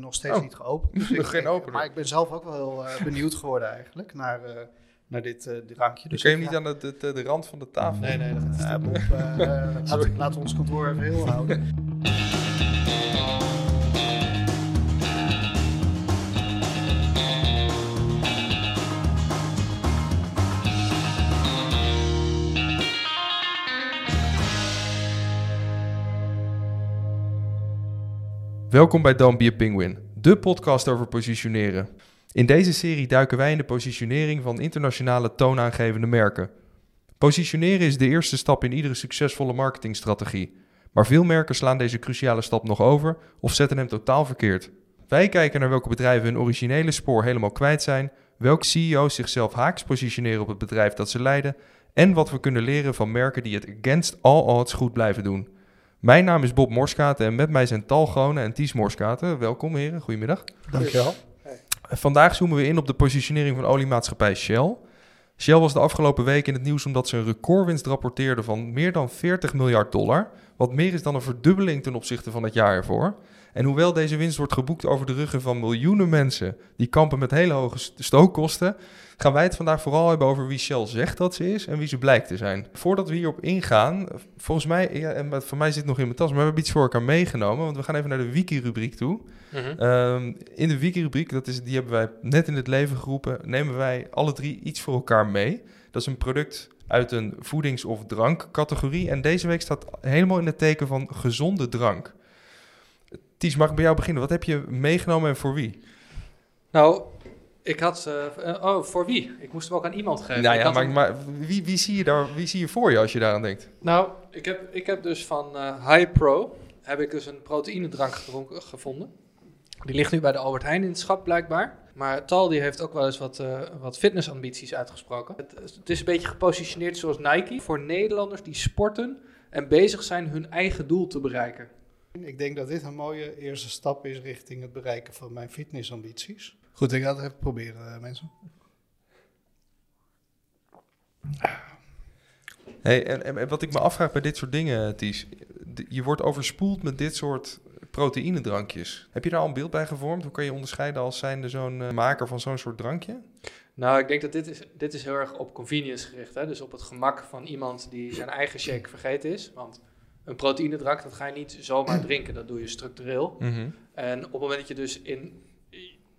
nog steeds Oh. niet geopend. Dus Nog ik- geen opener. Maar ik ben zelf ook wel heel eh, benieuwd geworden eigenlijk naar, eh, naar dit eh, drankje. Dus Dus kun je ik hem niet aan de, de, de rand van de tafel? Nee, nee, dat laat, laten we ons kantoor even heel houden. Welkom bij Don't Be a Penguin, de podcast over positioneren. In deze serie duiken wij in de positionering van internationale toonaangevende merken. Positioneren is de eerste stap in iedere succesvolle marketingstrategie. Maar veel merken slaan deze cruciale stap nog over of zetten hem totaal verkeerd. Wij kijken naar welke bedrijven hun originele spoor helemaal kwijt zijn, welke CEO's zichzelf haaks positioneren op het bedrijf dat ze leiden en wat we kunnen leren van merken die het against all odds goed blijven doen. Mijn naam is Bob Morskaten en met mij zijn Tal Gronen en Ties Morskaten. Welkom heren, goedemiddag. Dankjewel. Vandaag zoomen we in op de positionering van oliemaatschappij Shell. Shell was de afgelopen week in het nieuws omdat ze een recordwinst rapporteerde van meer dan 40 miljard dollar. Wat meer is dan een verdubbeling ten opzichte van het jaar ervoor. En hoewel deze winst wordt geboekt over de ruggen van miljoenen mensen die kampen met hele hoge st- stookkosten, gaan wij het vandaag vooral hebben over wie Shell zegt dat ze is en wie ze blijkt te zijn. Voordat we hierop ingaan, volgens mij, ja, en wat voor mij zit het nog in mijn tas, maar we hebben iets voor elkaar meegenomen, want we gaan even naar de wiki-rubriek toe. Ehm, in de wiki-rubriek, dat is, die hebben wij net in het leven geroepen, nemen wij alle drie iets voor elkaar mee. Dat is een product uit een voedings- of drankcategorie. En deze week staat helemaal in het teken van gezonde drank. Ties, mag ik bij jou beginnen? Wat heb je meegenomen en voor wie? Nou, ik had... eh, eh, oh, voor wie? Ik moest hem ook aan iemand geven. nou ja, maar, wie, wie, zie je daar, wie zie je voor je als je daaraan denkt? Nou, ik heb, ik heb dus van eh High Pro... heb ik dus een proteïnedrank gedronken, gevonden. Die ligt nu bij de Albert Heijn in het schap, blijkbaar. Maar Tal die heeft ook wel eens wat, wat fitnessambities uitgesproken. Het, het is een beetje gepositioneerd zoals Nike... voor Nederlanders die sporten en bezig zijn hun eigen doel te bereiken. Ik denk dat dit een mooie eerste stap is richting het bereiken van mijn fitnessambities. Goed, ik ga het even proberen, eh, mensen. Hey, en, wat ik me afvraag bij dit soort dingen, Ties. Je wordt overspoeld met dit soort proteïnedrankjes. Heb je daar al een beeld bij gevormd? Hoe kan je onderscheiden als zijnde zo'n eh, maker van zo'n soort drankje? Nou, ik denk dat dit is, dit is heel erg op convenience gericht. Hè? Dus op het gemak van iemand die zijn eigen shake vergeten is. Want een proteïnedrank, dat ga je niet zomaar drinken. Dat doe je structureel. Mhm. En op het moment dat je dus in...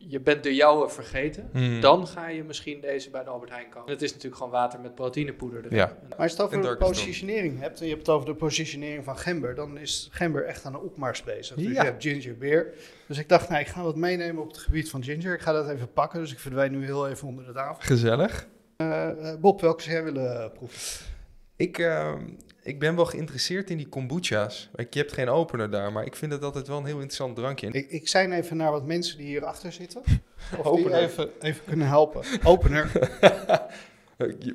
Je bent de jouwe vergeten. Mhm. Dan ga je misschien deze bij de Albert Heijn kopen. Het is natuurlijk gewoon water met proteïnepoeder erin. Ja. Maar als je het over de positionering hebt, en je hebt het over de positionering van gember, dan is gember echt aan de opmars bezig. Dus Ja. je hebt ginger beer. Dus ik dacht, nou, ik ga wat meenemen op het gebied van ginger. Ik ga dat even pakken, dus ik verdwijn nu heel even onder de tafel. Gezellig. Eh, eh, Bob, welke zou jij willen proeven? Ik, eh, ik ben wel geïnteresseerd in die kombucha's. Ik- Je hebt geen opener daar, maar ik vind het altijd wel een heel interessant drankje. Ik, ik zijn even naar wat mensen die hierachter zitten. Of Opener. die even, even kunnen helpen. Opener.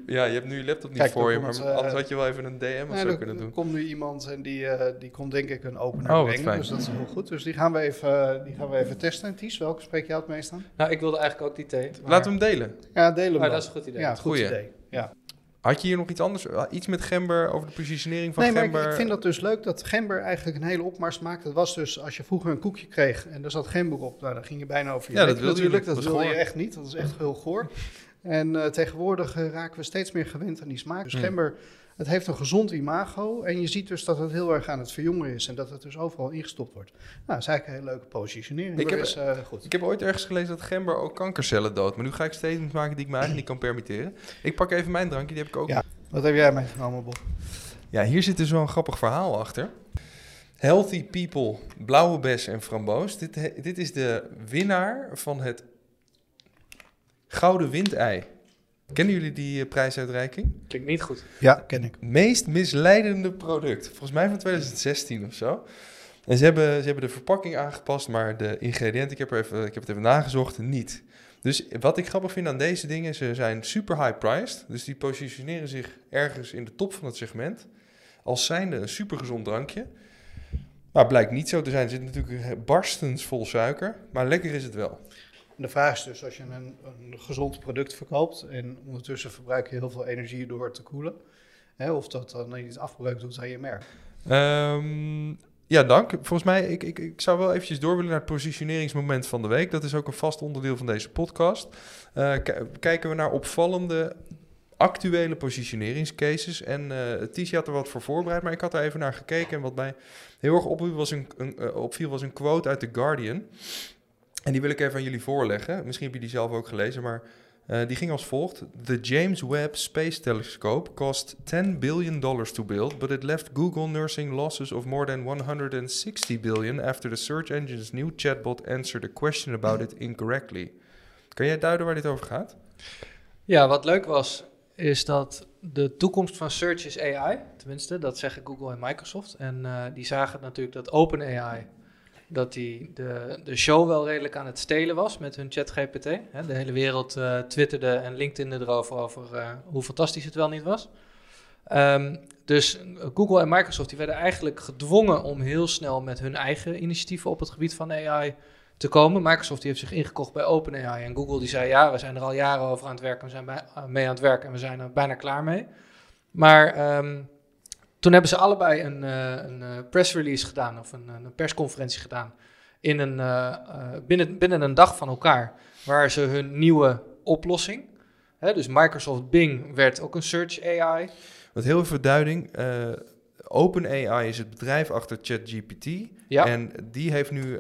Ja, je hebt nu je laptop niet Kijk, voor je, maar komt, eh, anders had je wel even een DM of Nee, zo er, kunnen er doen. komt nu iemand en die, eh, die komt denk ik een opener Oh, wat brengen. fijn. Dus dat is heel goed. Dus die gaan we even, die gaan we even testen. En Ties, welke spreek jij het meest aan? Nou, ik wilde eigenlijk ook die thee. maar- Laten we hem delen. Ja, delen we Oh, dat is een goed idee. Ja, goed idee. Ja. Had je hier nog iets anders? Ah, Iets met gember over de positionering van Nee, maar ik, gember? ik vind dat dus leuk dat gember eigenlijk een hele opmars maakt. Het was dus, als je vroeger een koekje kreeg en er zat gember op, nou, dan ging je bijna over je Ja, dat wilde je natuurlijk. Dat Dat je echt niet. Dat is echt heel goor. En eh, tegenwoordig eh, raken we steeds meer gewend aan die smaak. Dus Hmm. gember, het heeft een gezond imago. En je ziet dus dat het heel erg aan het verjongen is. En dat het dus overal ingestopt wordt. Nou, dat is eigenlijk een hele leuke positionering. Ik heb- is eh, goed. Ik heb ooit ergens gelezen dat gember ook kankercellen doodt. Maar nu ga ik statements maken die ik me eigenlijk niet kan permitteren. Ik pak even mijn drankje, die heb ik ook. Ja. Wat heb jij meegenomen, Bob? Ja, hier zit dus wel een grappig verhaal achter. Healthy People, blauwe bes en framboos. Dit, dit is de winnaar van het Gouden Windei. Kennen jullie die eh, prijsuitreiking? Klinkt niet goed. Ja, ken ik. Meest misleidende product. Volgens mij van 2016 of zo. En ze hebben, ze hebben de verpakking aangepast, maar de ingrediënten, ik heb, er even, ik heb het even nagezocht, niet. Dus wat ik grappig vind aan deze dingen, ze zijn super high priced. Dus die positioneren zich ergens in de top van het segment. Als zijnde een super gezond drankje. Maar blijkt niet zo te zijn. Er zit natuurlijk barstens vol suiker. Maar lekker is het wel. De vraag is dus, als je een, gezond product verkoopt en ondertussen verbruik je heel veel energie door te koelen, hè, of dat dan iets afbreuk doet aan je merk. Ehm, Ja, dank. Volgens mij, ik, ik, ik zou wel eventjes door willen naar het positioneringsmoment van de week. Dat is ook een vast onderdeel van deze podcast. Uh, kijken we naar opvallende actuele positioneringscases. En uh, had er wat voor voorbereid, maar ik had er even naar gekeken. En wat mij heel erg opviel was een, een, uh, opviel was een quote uit The Guardian. En die wil ik even aan jullie voorleggen. Misschien heb je die zelf ook gelezen, maar uh, die ging als volgt. The James Webb Space Telescope cost 10 billion dollars to build, but it left Google nursing losses of more than 160 billion after the search engine's new chatbot answered a question about it incorrectly. Kan jij duiden waar dit over gaat? Ja, wat leuk was, is dat de toekomst van search is AI. Tenminste, dat zeggen Google en Microsoft. En uh, die zagen natuurlijk dat OpenAI dat die de, de show wel redelijk aan het stelen was met hun ChatGPT. De hele wereld uh, twitterde en LinkedIn erover over uh, hoe fantastisch het wel niet was. Um, dus Google en Microsoft die werden eigenlijk gedwongen om heel snel met hun eigen initiatieven op het gebied van AI te komen. Microsoft die heeft zich ingekocht bij OpenAI en Google die zei ja, we zijn er al jaren over aan het werken, we zijn bij, uh, mee aan het werken en we zijn er bijna klaar mee. Maar um, toen hebben ze allebei een, uh, een uh, press release gedaan of een, een, persconferentie gedaan in een, uh, binnen, binnen een dag van elkaar, waar ze hun nieuwe oplossing, hè, dus Microsoft Bing werd ook een search AI. Wat heel veel verduiding, OpenAI is het bedrijf achter ChatGPT ja. en die heeft nu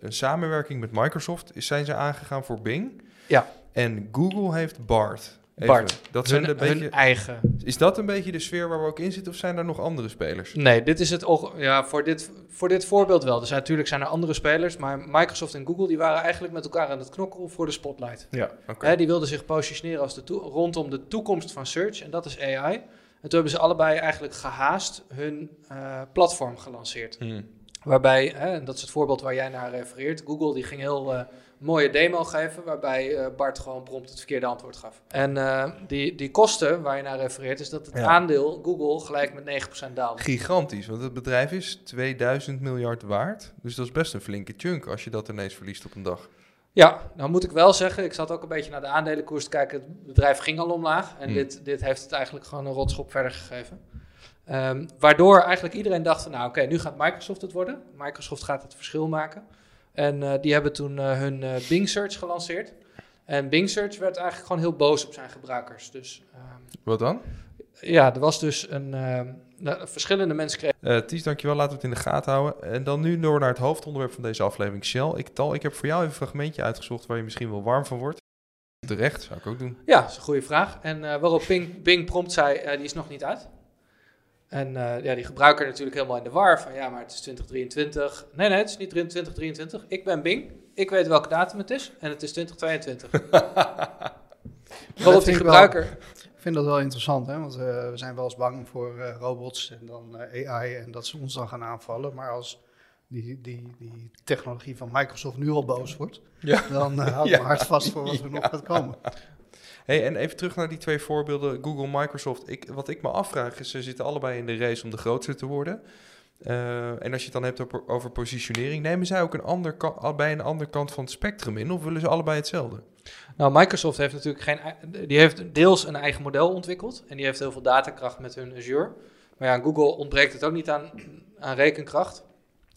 een samenwerking met Microsoft, zijn ze aangegaan voor Bing. Ja. En Google heeft BART. Even. Bart, dat zijn hun, beetje, eigen. Is dat een beetje de sfeer waar we ook in zitten of zijn er nog andere spelers? Nee, dit is het. Ja, voor dit, voor dit voorbeeld wel. Dus natuurlijk zijn er andere spelers, maar Microsoft en Google die waren eigenlijk met elkaar aan het knokken voor de spotlight. Ja, okay. die wilden zich positioneren als de rondom de toekomst van search en dat is AI. En toen hebben ze allebei eigenlijk gehaast hun uh, platform gelanceerd. Hmm. Waarbij, hè, en dat is het voorbeeld waar jij naar refereert, Google die ging heel uh, mooie demo geven, waarbij uh, Bart gewoon prompt het verkeerde antwoord gaf. En uh, die, die kosten waar je naar refereert, is dat het ja. aandeel Google gelijk met 9% daalde. Gigantisch, want het bedrijf is 2000 miljard waard. Dus dat is best een flinke chunk als je dat ineens verliest op een dag. Ja, nou moet ik wel zeggen, ik zat ook een beetje naar de aandelenkoers te kijken. Het bedrijf ging al omlaag en hmm. dit, dit heeft het eigenlijk gewoon een rotschop verder gegeven. Um, waardoor eigenlijk iedereen dacht, nou oké, okay, nu gaat Microsoft het worden. Microsoft gaat het verschil maken. En uh, die hebben toen uh, hun uh, Bing Search gelanceerd. En Bing Search werd eigenlijk gewoon heel boos op zijn gebruikers. Dus, um, Wat dan? Ja, er was dus een... Nou, verschillende mensen kregen... Ties, dankjewel. Laten we het in de gaten houden. En dan nu door naar het hoofdonderwerp van deze aflevering, Shell. Ik, tal, ik heb voor jou even een fragmentje uitgezocht waar je misschien wel warm van wordt. Terecht, zou ik ook doen. Ja, dat is een goede vraag. En waarop Bing, Bing prompt zei, die is nog niet uit. En uh, ja, die gebruiker natuurlijk helemaal in de war van ja, maar het is 2023. Nee, nee, het is niet 2023. Ik ben Bing. Ik weet welke datum het is en het is 2022. Waarop die gebruiker... Wel, ik vind dat wel interessant, hè? want uh, we zijn wel eens bang voor uh, robots en dan AI en dat ze ons dan gaan aanvallen. Maar als die, die, die technologie van Microsoft nu al boos wordt, ja. dan houdt ja. mijn hart vast voor wat er nog gaat komen. Hey, en even terug naar die twee voorbeelden, Google, Microsoft. Ik, wat ik me afvraag is, ze zitten allebei in de race om de grootste te worden. Uh, en als je het dan hebt over, over positionering, nemen zij ook een ander bij een andere kant van het spectrum in, of willen ze allebei hetzelfde? Nou, Microsoft heeft natuurlijk geen, die heeft deels een eigen model ontwikkeld en die heeft heel veel datakracht met hun Azure. Maar ja, Google ontbreekt het ook niet aan, aan rekenkracht.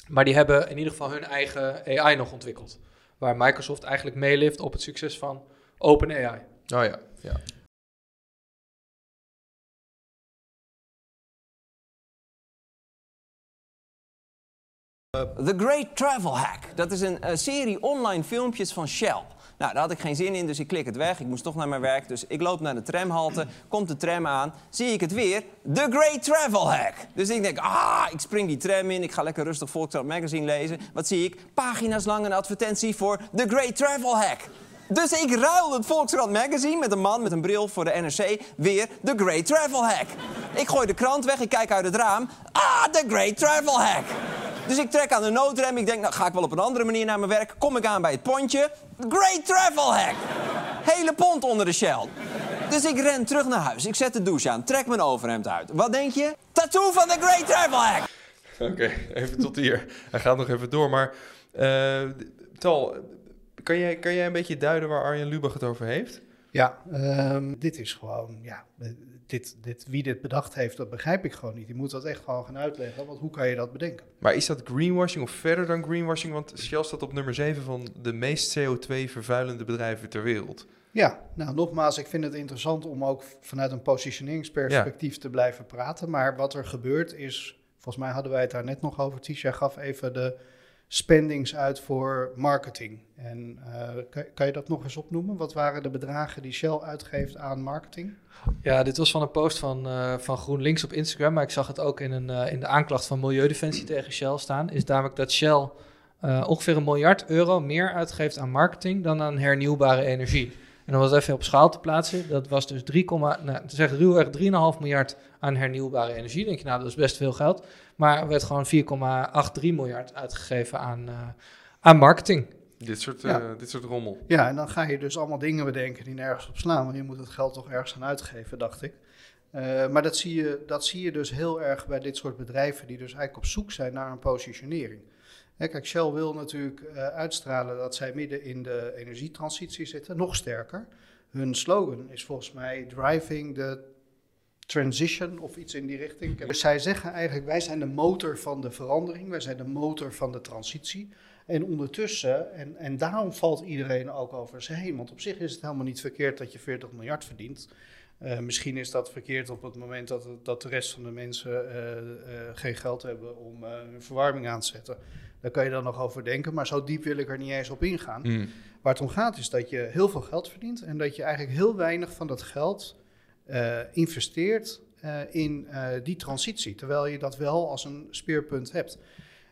Maar die hebben in ieder geval hun eigen AI nog ontwikkeld. Waar Microsoft eigenlijk meelift op het succes van OpenAI. Oh ja, ja. The Great Travel Hack. Dat is een uh, serie online filmpjes van Shell. Nou, daar had ik geen zin in, dus ik klik het weg. Ik moest toch naar mijn werk, dus ik loop naar de tramhalte. Komt de tram aan, zie ik het weer. The Great Travel Hack. Dus ik denk, ah, ik spring die tram in. Ik ga lekker rustig Volkskrant Magazine lezen. Wat zie ik? Pagina's lang een advertentie voor The Great Travel Hack. Dus ik ruil het Volkskrant magazine met een man met een bril voor de NRC weer The Great Travel Hack. Ik gooi de krant weg, ik kijk uit het raam. Ah, The Great Travel Hack. Dus ik trek aan de noodrem. Ik denk, nou ga ik wel op een andere manier naar mijn werk. Kom ik aan bij het pontje. Great Travel Hack. Hele pont onder de shell. Dus ik ren terug naar huis. Ik zet de douche aan. Trek mijn overhemd uit. Wat denk je? Tattoo van The Great Travel Hack. Oké, even tot hier. Hij gaat nog even door. Maar uh, Tal, kan jij, kan jij een beetje duiden waar Arjen Lubach het over heeft? Ja, um, dit is gewoon, ja, dit, dit, wie dit bedacht heeft, dat begrijp ik gewoon niet. Je moet dat echt gewoon gaan uitleggen, want hoe kan je dat bedenken? Maar is dat greenwashing of verder dan greenwashing? Want Shell staat op nummer 7 van de meest CO2-vervuilende bedrijven ter wereld. Ja, nou nogmaals, ik vind het interessant om ook vanuit een positioneringsperspectief te blijven praten. Maar wat er gebeurt is, volgens mij hadden wij het daar net nog over. Tisha gaf even de spendings uit voor marketing. En uh, kan, je dat nog eens opnoemen? Wat waren de bedragen die Shell uitgeeft aan marketing? Ja, dit was van een post van, uh, van GroenLinks op Instagram, maar ik zag het ook in, een, uh, in de aanklacht van Milieudefensie tegen Shell staan. Is namelijk dat Shell ongeveer een miljard euro meer uitgeeft aan marketing dan aan hernieuwbare energie. En om dat even op schaal te plaatsen, dat was dus 3, nou, zeg ruwweg 3,5 miljard aan hernieuwbare energie. denk je, nou, dat is best veel geld. Maar er werd gewoon 4,83 miljard uitgegeven aan, uh, aan marketing. Dit soort, uh, dit soort rommel. Ja, en dan ga je dus allemaal dingen bedenken die nergens op slaan. Want je moet het geld toch ergens aan uitgeven, dacht ik. Uh, maar dat zie, je, dat zie je dus heel erg bij dit soort bedrijven die dus eigenlijk op zoek zijn naar een positionering. Kijk, Shell wil natuurlijk uh, uitstralen dat zij midden in de energietransitie zitten, nog sterker. Hun slogan is volgens mij driving the transition of iets in die richting. Dus zij zeggen eigenlijk, wij zijn de motor van de verandering, wij zijn de motor van de transitie. En ondertussen, en, en daarom valt iedereen ook over ze heen, want op zich is het helemaal niet verkeerd dat je 40 miljard verdient. Uh, misschien is dat verkeerd op het moment dat, dat de rest van de mensen uh, geen geld hebben om hun verwarming aan te zetten. Daar kan je dan nog over denken, maar zo diep wil ik er niet eens op ingaan. Mm. Waar het om gaat is dat je heel veel geld verdient en dat je eigenlijk heel weinig van dat geld uh, investeert uh, in uh, die transitie, terwijl je dat wel als een speerpunt hebt.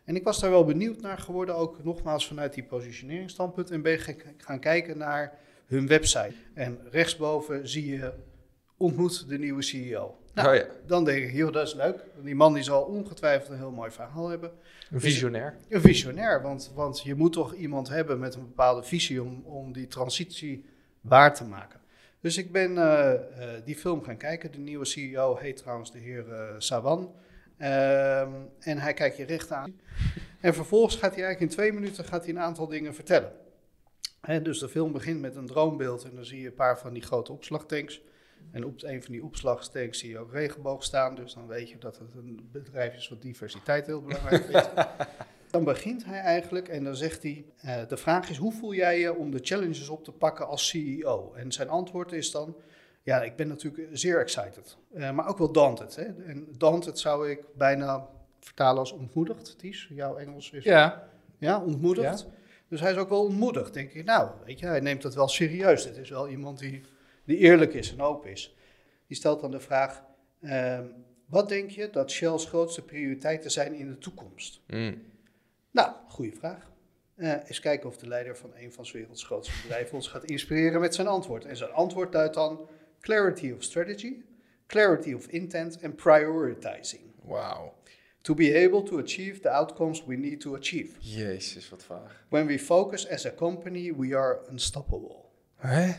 En ik was daar wel benieuwd naar geworden, ook nogmaals vanuit die positioneringsstandpunt, en ben gaan kijken naar hun website. En rechtsboven zie je ontmoet de nieuwe CEO. Nou, oh ja. Dan denk ik, joh, dat is leuk. Die man die zal ongetwijfeld een heel mooi verhaal hebben. Een visionair. Dus, een visionair, want, want je moet toch iemand hebben met een bepaalde visie om, om die transitie waar te maken. Dus ik ben uh, uh, die film gaan kijken. De nieuwe CEO heet trouwens de heer uh, Sawan. Ehm, en hij kijkt je recht aan. En vervolgens gaat hij eigenlijk in twee minuten gaat hij een aantal dingen vertellen. Hè, dus de film begint met een droombeeld en dan zie je een paar van die grote opslagtanks. En op een van die opslagtanks zie je ook regenboog staan. Dus dan weet je dat het een bedrijf is wat diversiteit heel belangrijk vindt. Dan begint hij eigenlijk en dan zegt hij: uh, De vraag is: hoe voel jij je om de challenges op te pakken als CEO? En zijn antwoord is dan: Ja, ik ben natuurlijk zeer excited, uh, maar ook wel daunted. Hè? En daunted zou ik bijna vertalen als ontmoedigd. Ties, jouw Engels is. Ja. Ja, ontmoedigd. Ja. Dus hij is ook wel ontmoedigd, denk ik. Nou, weet je, hij neemt het wel serieus. Het is wel iemand die, die eerlijk is en open is. Die stelt dan de vraag: uh, Wat denk je dat Shell's grootste prioriteiten zijn in de toekomst? Mm. Nou, goede vraag. Uh, eens kijken of de leider van een van de werelds grootste bedrijven ons gaat inspireren met zijn antwoord. En zijn antwoord duidt dan clarity of strategy, clarity of intent en prioritizing. Wow. To be able to achieve the outcomes we need to achieve. Jezus, wat vaag. When we focus as a company, we are unstoppable. Hè?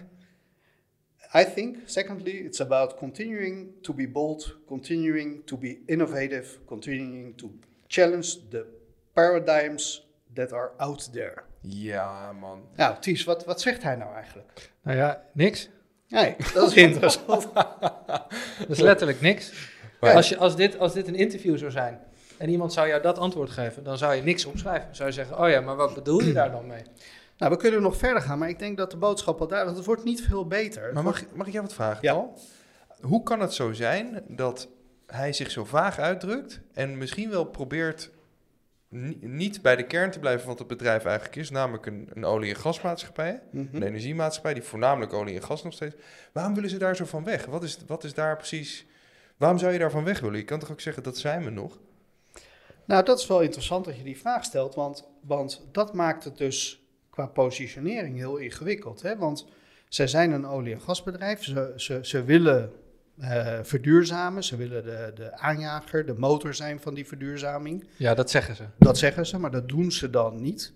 I think, secondly, it's about continuing to be bold, continuing to be innovative, continuing to challenge the paradigms that are out there. Ja, man. Nou, Ties, wat, wat zegt hij nou eigenlijk? Nou ja, niks. Nee, dat is interessant. dat is letterlijk niks. Als, je, als, dit, als dit een interview zou zijn en iemand zou jou dat antwoord geven, dan zou je niks opschrijven. Zou je zeggen, oh ja, maar wat bedoel je daar dan mee? Nou, we kunnen nog verder gaan, maar ik denk dat de boodschap al duidelijk is. Het wordt niet veel beter. Maar mag, mag ik jou wat vragen, ja. Paul? Hoe kan het zo zijn dat hij zich zo vaag uitdrukt en misschien wel probeert niet bij de kern te blijven van wat het bedrijf eigenlijk is, namelijk een, een olie- en gasmaatschappij, mm een energiemaatschappij die voornamelijk olie en gas nog steeds. Waarom willen ze daar zo van weg? Wat is, wat is daar precies? Waarom zou je daarvan weg willen? Je kan toch ook zeggen dat zijn we nog? Nou, dat is wel interessant dat je die vraag stelt, want, want dat maakt het dus qua positionering heel ingewikkeld. Hè? Want zij zijn een olie- en gasbedrijf, ze, ze, ze willen uh, verduurzamen. Ze willen de, de aanjager, de motor zijn van die verduurzaming. Ja, dat zeggen ze. Dat zeggen ze, maar dat doen ze dan niet.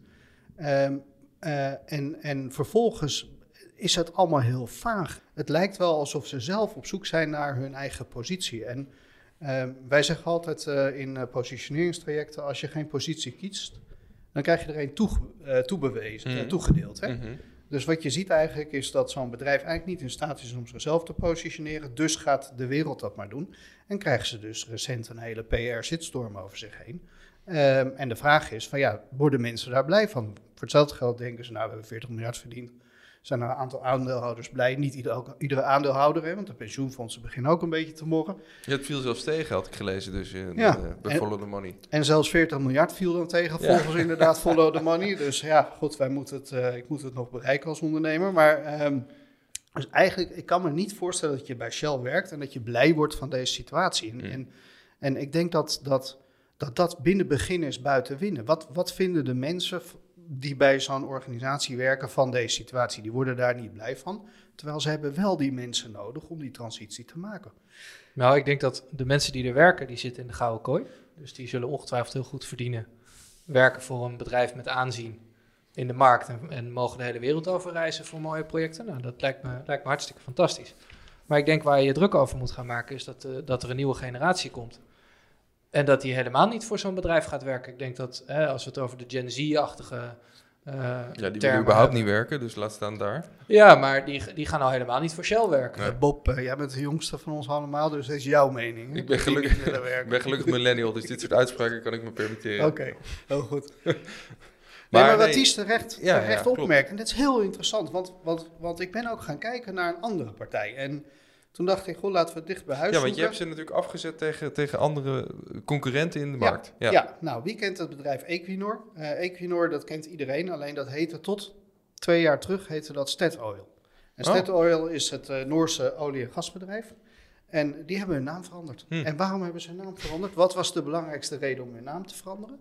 Um, uh, en, en vervolgens is het allemaal heel vaag. Het lijkt wel alsof ze zelf op zoek zijn naar hun eigen positie. En uh, wij zeggen altijd uh, in positioneringstrajecten: als je geen positie kiest, dan krijg je er een toe, toebewezen, mm -hmm. toegedeeld. Hè? Mm -hmm. Dus wat je ziet eigenlijk is dat zo'n bedrijf eigenlijk niet in staat is om zichzelf te positioneren. Dus gaat de wereld dat maar doen. En krijgen ze dus recent een hele PR-zitstorm over zich heen. Ehm, en de vraag is van ja, worden mensen daar blij van? Voor hetzelfde geld denken ze nou we hebben 40 miljard verdiend zijn er een aantal aandeelhouders blij. Niet iedere, iedere aandeelhouder, hè, want de pensioenfondsen beginnen ook een beetje te morren. Ja, het viel zelfs tegen, had ik gelezen, dus in, ja. Uh, bij Follow the Money. En zelfs 40 miljard viel dan tegen, volgens inderdaad Follow the Money. Dus ja, goed, wij moeten het, uh, ik moet het nog bereiken als ondernemer. Maar um, dus eigenlijk, ik kan me niet voorstellen dat je bij Shell werkt en dat je blij wordt van deze situatie. En, mm. en, en ik denk dat dat, dat dat binnen begin is buiten winnen. Wat, wat vinden de mensen die bij zo'n organisatie werken van deze situatie. Die worden daar niet blij van. Terwijl ze hebben wel die mensen nodig om die transitie te maken. Nou, ik denk dat de mensen die er werken, die zitten in de gouden kooi. Dus die zullen ongetwijfeld heel goed verdienen. Werken voor een bedrijf met aanzien in de markt en, en mogen de hele wereld over reizen voor mooie projecten. Nou, dat lijkt me, lijkt hartstikke fantastisch. Maar ik denk waar je druk over moet gaan maken, is dat, uh, dat er een nieuwe generatie komt en dat die helemaal niet voor zo'n bedrijf gaat werken. Ik denk dat hè, als we het over de Gen Z-achtige. Uh, ja, die willen überhaupt niet werken, dus laat staan daar. Ja, maar die, die gaan al helemaal niet voor Shell werken. Nee. Bob, uh, jij bent de jongste van ons allemaal, dus dat is jouw mening. Hè? Ik ben gelukkig, ik ben gelukkig millennial, dus dit soort uitspraken kan ik me permitteren. Oké, okay, heel goed. maar, nee, maar wat terecht, ja, terecht ja, opmerkt, en dat is heel interessant, want, want, want ik ben ook gaan kijken naar een andere partij. En toen dacht ik, goh, laten we het dicht bij huis Ja, want je hebt ze natuurlijk afgezet tegen, tegen andere concurrenten in de markt. Ja. ja, nou, wie kent het bedrijf Equinor? Uh, Equinor, dat kent iedereen, alleen dat heette tot twee jaar terug heette dat Statoil. En oh. Statoil is het uh, Noorse olie- en gasbedrijf. En die hebben hun naam veranderd. Hm. En waarom hebben ze hun naam veranderd? Wat was de belangrijkste reden om hun naam te veranderen?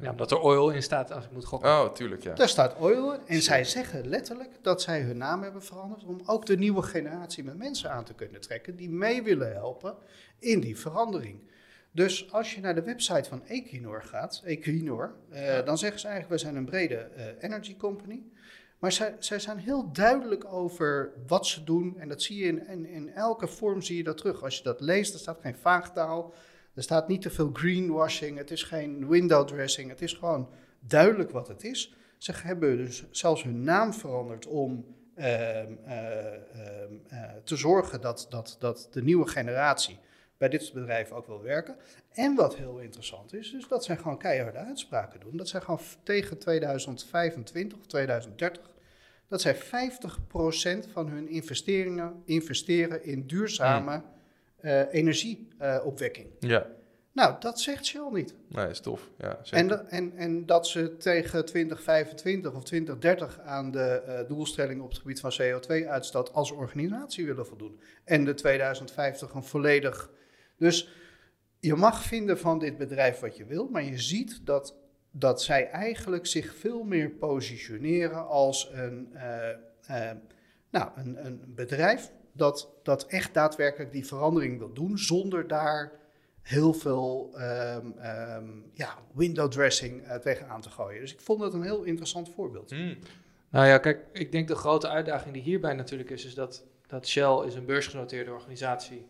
Ja, omdat er oil in staat, als ik moet gokken. Oh, tuurlijk, ja. Daar staat oil in. En zij zeggen letterlijk dat zij hun naam hebben veranderd om ook de nieuwe generatie met mensen aan te kunnen trekken die mee willen helpen in die verandering. Dus als je naar de website van Equinor gaat, Equinor, eh, dan zeggen ze eigenlijk, we zijn een brede uh, energy company. Maar zij, zij zijn heel duidelijk over wat ze doen. En dat zie je in, in, in elke vorm zie je dat terug. Als je dat leest, er staat geen vaagtaal. Er staat niet te veel greenwashing, het is geen window dressing, het is gewoon duidelijk wat het is. Ze hebben dus zelfs hun naam veranderd om ehm, eh, ehm, eh, te zorgen dat, dat, dat de nieuwe generatie bij dit bedrijf ook wil werken. En wat heel interessant is, is dat zij gewoon keiharde uitspraken doen. Dat zij gewoon tegen 2025 of 2030, dat zij 50% van hun investeringen investeren in duurzame... Hmm energieopwekking. ja. Nou, dat zegt Shell niet. Nee, is tof. Ja, en, en, en dat ze tegen 2025 of 2030 aan de uh, doelstelling op het gebied van CO2-uitstoot als organisatie willen voldoen. En de 2050 een volledig. Dus je mag vinden van dit bedrijf wat je wil, maar je ziet dat, dat zij eigenlijk zich veel meer positioneren als een, uh, nou, een, een bedrijf dat, dat echt daadwerkelijk die verandering wil doen, zonder daar heel veel um, um, ja, window dressing uh, tegenaan te gooien. Dus ik vond het een heel interessant voorbeeld. Mm. Nou ja, kijk, ik denk de grote uitdaging die hierbij natuurlijk is, is dat, dat Shell is een beursgenoteerde organisatie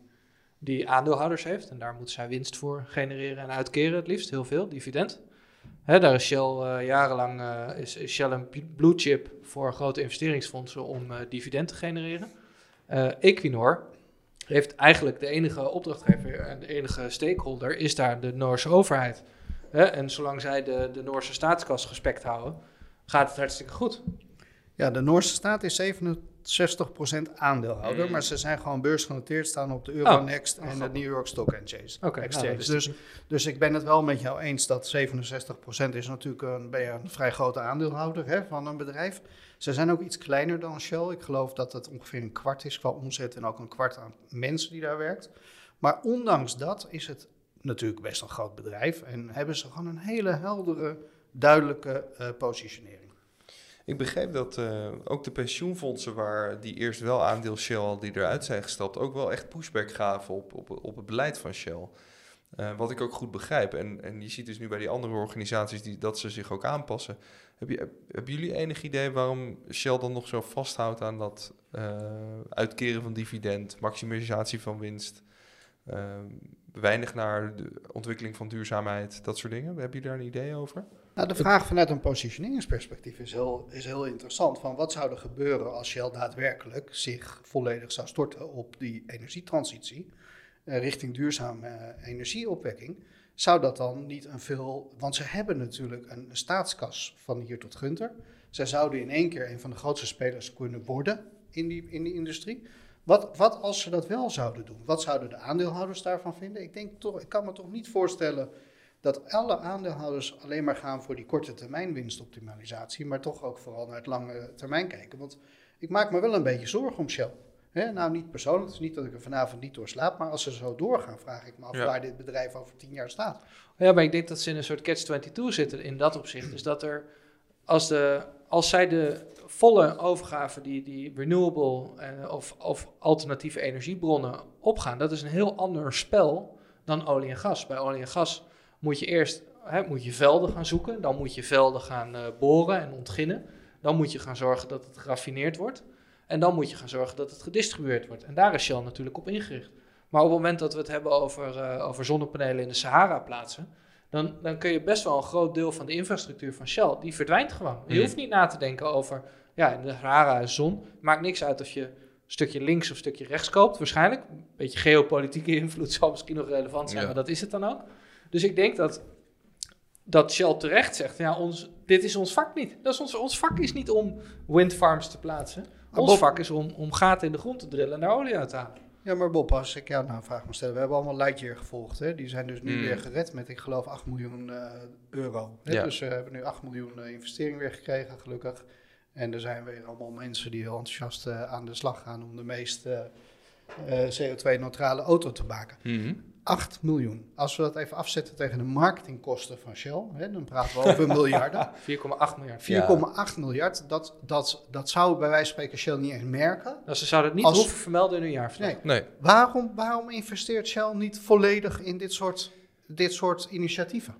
die aandeelhouders heeft. En daar moet zij winst voor genereren en uitkeren, het liefst heel veel, dividend. Hè, daar is Shell uh, jarenlang uh, is, Shell een blue chip voor grote investeringsfondsen om uh, dividend te genereren. Uh, Equinor heeft eigenlijk de enige opdrachtgever en de enige stakeholder is daar de Noorse overheid. En zolang zij de, de Noorse staatskas gespekt houden, gaat het hartstikke goed. Ja, de Noorse staat is 67% aandeelhouder, mm. maar ze zijn gewoon beursgenoteerd, staan op de Euronext oh, en de New York Stock Exchange. Okay, Exchange. Nou, dus, dus ik ben het wel met jou eens dat 67% is natuurlijk een, ben je een vrij grote aandeelhouder hè, van een bedrijf. Ze zijn ook iets kleiner dan Shell. Ik geloof dat het ongeveer een kwart is qua omzet en ook een kwart aan mensen die daar werkt. Maar ondanks dat is het natuurlijk best een groot bedrijf en hebben ze gewoon een hele heldere, duidelijke uh, positionering. Ik begreep dat uh, ook de pensioenfondsen waar die eerst wel aandeel Shell die eruit zijn gestapt, ook wel echt pushback gaven op, op, op het beleid van Shell. Uh, wat ik ook goed begrijp. En, en je ziet dus nu bij die andere organisaties die, dat ze zich ook aanpassen. Heb je, hebben jullie enig idee waarom Shell dan nog zo vasthoudt aan dat uh, uitkeren van dividend, maximalisatie van winst, weinig naar de ontwikkeling van duurzaamheid, dat soort dingen? Heb je daar een idee over? Nou, de vraag vanuit een positioneringsperspectief is heel, is heel interessant. Van wat zou er gebeuren als Shell daadwerkelijk zich volledig zou storten op die energietransitie uh, richting duurzame uh, energieopwekking? Zou dat dan niet een veel. Want ze hebben natuurlijk een, een staatskas van hier tot Gunter. Zij zouden in één keer een van de grootste spelers kunnen worden in die, in die industrie. Wat, wat als ze dat wel zouden doen? Wat zouden de aandeelhouders daarvan vinden? Ik, denk toch, ik kan me toch niet voorstellen dat alle aandeelhouders alleen maar gaan voor die korte termijn winstoptimalisatie, maar toch ook vooral naar het lange termijn kijken. Want ik maak me wel een beetje zorgen om Shell. nou, niet persoonlijk, het is niet dat ik er vanavond niet door slaap, maar als ze zo doorgaan, vraag ik me af waar dit bedrijf over tien jaar staat. Ja, maar ik denk dat ze in een soort catch-22 zitten in dat opzicht. Dus dat er, als, de, als zij de volle overgave die, die renewable eh, of, of alternatieve energiebronnen opgaan, dat is een heel ander spel dan olie en gas. Bij olie en gas moet je eerst hè, moet je velden gaan zoeken, dan moet je velden gaan uh, boren en ontginnen, dan moet je gaan zorgen dat het geraffineerd wordt en dan moet je gaan zorgen dat het gedistribueerd wordt. En daar is Shell natuurlijk op ingericht. Maar op het moment dat we het hebben over, uh, over zonnepanelen in de Sahara plaatsen, dan, dan kun je best wel een groot deel van de infrastructuur van Shell, die verdwijnt gewoon. Je hmm. hoeft niet na te denken over, ja, in de Sahara is zon. Maakt niks uit of je een stukje links of een stukje rechts koopt, waarschijnlijk. Een beetje geopolitieke invloed zal misschien nog relevant zijn, maar dat is het dan ook. Dus ik denk dat, dat Shell terecht zegt, ja, ons, dit is ons vak niet. Dat is ons, ons vak is niet om windfarms te plaatsen. Ons vak is om, om gaten in de grond te drillen en daar olie uit te halen. Ja, maar Bob, als ik jou nou een vraag mag stellen. We hebben allemaal Lightyear gevolgd. Hè? Die zijn dus nu mm. weer gered met, ik geloof, 8 miljoen uh, euro. Hè? Dus we hebben nu 8 miljoen uh, investering weer gekregen, gelukkig. En er zijn weer allemaal mensen die heel enthousiast uh, aan de slag gaan om de meest CO2-neutrale auto te maken. Mm 8 miljoen. Als we dat even afzetten tegen de marketingkosten van Shell, hè, dan praten we over miljarden. 4,8 miljard. 4,8 miljard. Dat, dat, dat zou bij wijze van spreken Shell niet eens merken. Ze zouden het niet als, hoeven vermelden in hun jaarverslag. Nee. nee. Waarom, waarom investeert Shell niet volledig in dit soort, dit soort initiatieven?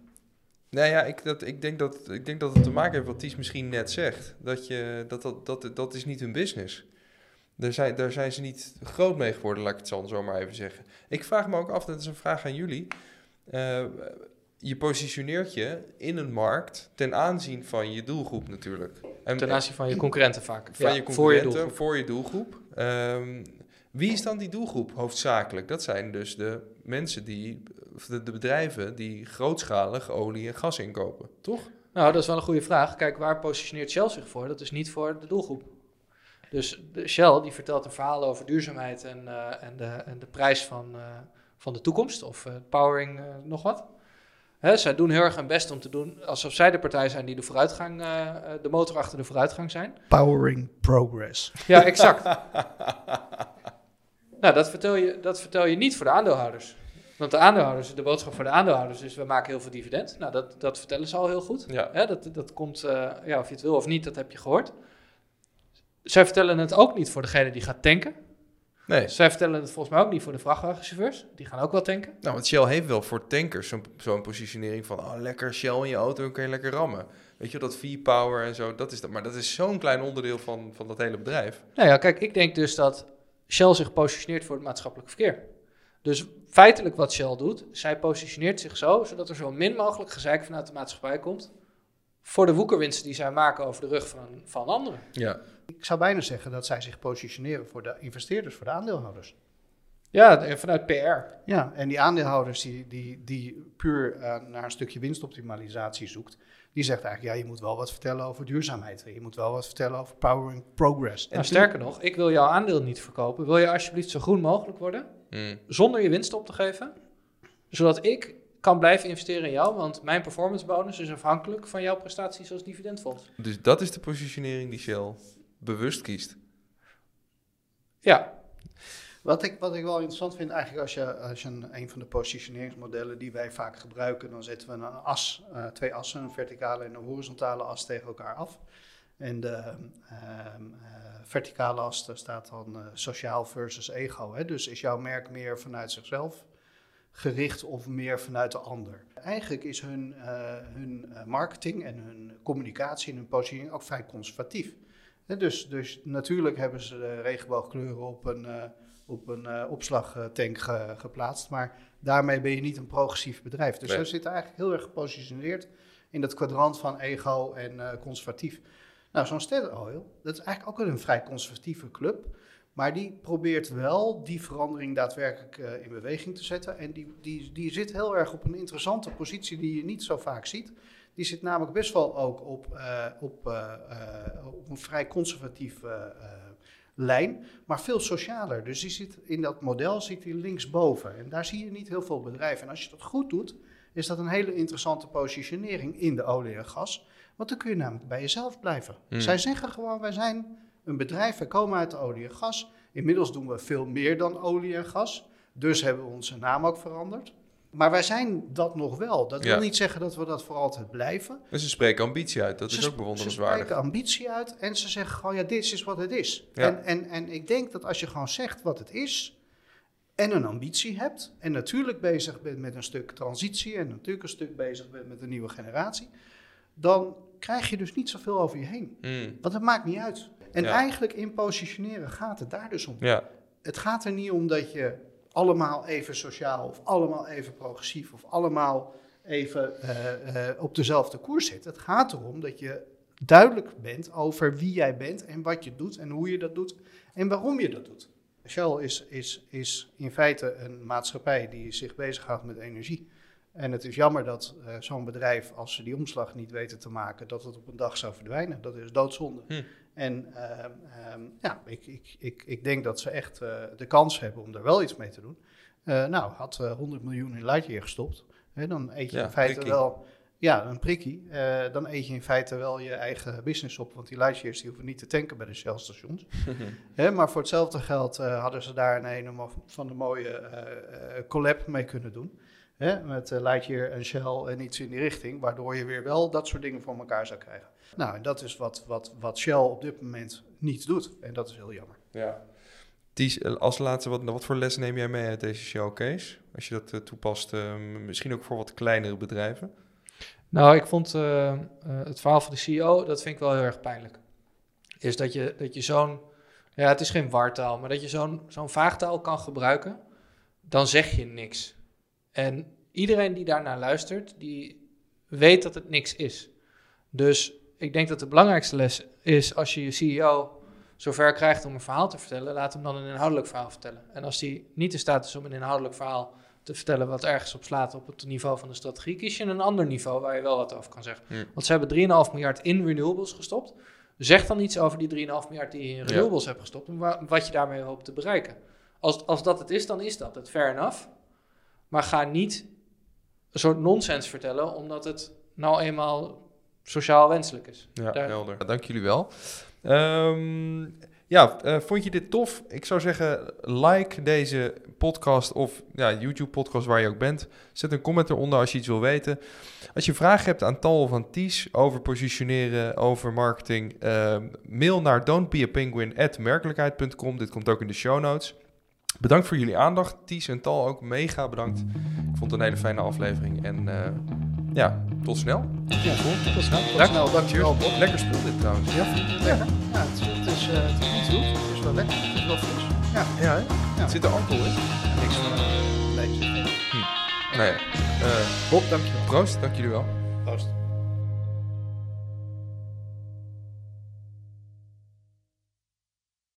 Nou ja, ik, dat, ik, denk dat, ik denk dat het te maken heeft wat Ties misschien net zegt. Dat, je, dat, dat, dat, dat is niet hun business. Daar zijn, daar zijn ze niet groot mee geworden, laat ik het zo, zo maar even zeggen. Ik vraag me ook af, dat is een vraag aan jullie. Uh, je positioneert je in een markt ten aanzien van je doelgroep natuurlijk. En, ten aanzien van je concurrenten vaak. Van je concurrenten, voor je doelgroep. Um, wie is dan die doelgroep hoofdzakelijk? Dat zijn dus de mensen die, de, de bedrijven die grootschalig olie en gas inkopen, toch? Nou, dat is wel een goede vraag. Kijk, waar positioneert Shell zich voor? Dat is niet voor de doelgroep. Dus de Shell die vertelt een verhaal over duurzaamheid en, uh, en, de, en de prijs van, uh, van de toekomst of uh, powering nog wat. Hè, zij doen heel erg hun best om te doen alsof zij de partij zijn die de vooruitgang, de motor achter de vooruitgang zijn. Powering progress. Ja, exact. nou, dat vertel, je, dat vertel je niet voor de aandeelhouders. Want de aandeelhouders, de boodschap voor de aandeelhouders is, we maken heel veel dividend. Nou, dat, dat vertellen ze al heel goed. Ja. Hè, dat, dat komt, ja, of je het wil of niet, dat heb je gehoord. Zij vertellen het ook niet voor degene die gaat tanken. Nee. Zij vertellen het volgens mij ook niet voor de vrachtwagenchauffeurs. Die gaan ook wel tanken. Nou, want Shell heeft wel voor tankers zo'n zo'n positionering van... Oh, lekker Shell in je auto, dan kun je lekker rammen. Weet je, dat V-Power en zo, dat is dat. Maar dat is zo'n klein onderdeel van, van dat hele bedrijf. Nou ja, kijk, ik denk dus dat Shell zich positioneert voor het maatschappelijk verkeer. Dus feitelijk wat Shell doet, zij positioneert zich zo... zodat er zo min mogelijk gezeik vanuit de maatschappij komt... voor de woekerwinsten die zij maken over de rug van, van anderen. Ja. Ik zou bijna zeggen dat zij zich positioneren voor de investeerders, voor de aandeelhouders. Ja, vanuit PR. Ja, en die aandeelhouders die, die, die puur uh, naar een stukje winstoptimalisatie zoekt, die zegt eigenlijk, ja, je moet wel wat vertellen over duurzaamheid. Je moet wel wat vertellen over powering progress. Nou, sterker nog, ik wil jouw aandeel niet verkopen. Wil je alsjeblieft zo groen mogelijk worden, hmm. zonder je winst op te geven, zodat ik kan blijven investeren in jou, want mijn performance bonus is afhankelijk van jouw prestaties als dividendfonds. Dus dat is de positionering die Shell bewust kiest. Ja. Wat ik, wat ik wel interessant vind, eigenlijk als je, als je een, een van de positioneringsmodellen die wij vaak gebruiken, dan zetten we een as, uh, twee assen, een verticale en een horizontale as tegen elkaar af. En de uh, verticale as, daar staat dan uh, sociaal versus ego. Hè? Dus is jouw merk meer vanuit zichzelf gericht of meer vanuit de ander? Eigenlijk is hun, hun marketing en hun communicatie en hun positionering ook vrij conservatief dus, dus natuurlijk hebben ze de regenboogkleuren op een, uh, op een uh, opslagtank geplaatst. Maar daarmee ben je niet een progressief bedrijf. Dus nee. ze zitten eigenlijk heel erg gepositioneerd in dat kwadrant van ego en conservatief. Nou, zo'n Standard Oil, dat is eigenlijk ook een vrij conservatieve club. Maar die probeert wel die verandering daadwerkelijk uh, in beweging te zetten. En die, die, die zit heel erg op een interessante positie die je niet zo vaak ziet. Die zit namelijk best wel ook op, uh, op, uh, op een vrij conservatief lijn, maar veel socialer. Dus die zit, in dat model zit hij linksboven. En daar zie je niet heel veel bedrijven. En als je dat goed doet, is dat een hele interessante positionering in de olie en gas. Want dan kun je namelijk bij jezelf blijven. Hmm. Zij zeggen gewoon, wij zijn een bedrijf, wij komen uit olie en gas. Inmiddels doen we veel meer dan olie en gas. Dus hebben we onze naam ook veranderd. Maar wij zijn dat nog wel. Dat wil niet zeggen dat we dat voor altijd blijven. En ze spreken ambitie uit, dat is ook bewonderenswaardig. Ze spreken ambitie uit en ze zeggen gewoon, ja, dit is wat het is. En, en, en ik denk dat als je gewoon zegt wat het is en een ambitie hebt... en natuurlijk bezig bent met een stuk transitie... en natuurlijk een stuk bezig bent met een nieuwe generatie... dan krijg je dus niet zoveel over je heen. Hmm. Want het maakt niet uit. En eigenlijk in positioneren gaat het daar dus om. Ja. Het gaat er niet om dat je allemaal even sociaal of allemaal even progressief of allemaal even uh, uh, op dezelfde koers zit. Het gaat erom dat je duidelijk bent over wie jij bent en wat je doet en hoe je dat doet en waarom je dat doet. Shell is, is, is in feite een maatschappij die zich bezighoudt met energie. En het is jammer dat uh, zo'n bedrijf, als ze die omslag niet weten te maken, dat het op een dag zou verdwijnen. Dat is doodzonde. Hm. En uh, um, ja, ik, ik, ik, ik denk dat ze echt uh, de kans hebben om er wel iets mee te doen. Uh, nou, had 100 miljoen in Lightyear gestopt, hè, dan eet je ja, in feite prikkie. wel... Ja, een prikkie. dan eet je in feite wel je eigen business op. Want die Lightyears die hoeven niet te tanken bij de Shell-stations. maar voor hetzelfde geld hadden ze daar een, een van de mooie collab mee kunnen doen. Hè, met Lightyear en Shell en iets in die richting. Waardoor je weer wel dat soort dingen voor elkaar zou krijgen. Nou, en dat is wat, wat, wat Shell op dit moment niet doet. En dat is heel jammer. Ja. Ties, eh, als laatste, wat, wat voor les neem jij mee uit deze Shell case? Als je dat uh, toepast, uh, misschien ook voor wat kleinere bedrijven? Nou, ik vond uh, het verhaal van de CEO, dat vind ik wel heel erg pijnlijk. Is dat je, dat je zo'n, ja, het is geen wartaal, maar dat je zo'n zo'n vaagtaal kan gebruiken, dan zeg je niks. En iedereen die daarnaar luistert, die weet dat het niks is. Dus ik denk dat de belangrijkste les is als je je CEO zover krijgt om een verhaal te vertellen, laat hem dan een inhoudelijk verhaal vertellen. En als hij niet in staat is om een inhoudelijk verhaal te vertellen wat ergens op slaat op het niveau van de strategie, kies je een ander niveau waar je wel wat over kan zeggen. Want ze hebben 3,5 miljard in renewables gestopt. Zeg dan iets over die 3,5 miljard die je in renewables hebt gestopt en wat je daarmee hoopt te bereiken. Als, als dat het is, dan is dat het. Fair enough. Maar ga niet een soort nonsens vertellen, omdat het nou eenmaal sociaal wenselijk is. Ja, helder. dank jullie wel. Um, ja, uh, vond je dit tof? Ik zou zeggen, like deze podcast of ja, YouTube-podcast waar je ook bent. Zet een comment eronder als je iets wil weten. Als je vragen hebt aan Tal aan Ties over positioneren, over marketing, uh, mail naar don'tbeapenguin.merkelijkheid.com. Dit komt ook in de show notes. Bedankt voor jullie aandacht. Ties en Tal ook mega bedankt. Ik vond het een hele fijne aflevering. En uh, ja, tot snel. Ja, cool. Tot snel. Tot Dank. snel. Dankjewel, Bob. Lekker spul dit trouwens. Ja, lekker. Ja, het, het, is, uh, het is niet zoet. Het is wel lekker. Het is wel fris. Ja, ja, hè? ja. Zit er alcohol in? Niks van. Uh, nee, hm. Nee. Uh, Bob, dankjewel. Proost, dank jullie wel. Proost.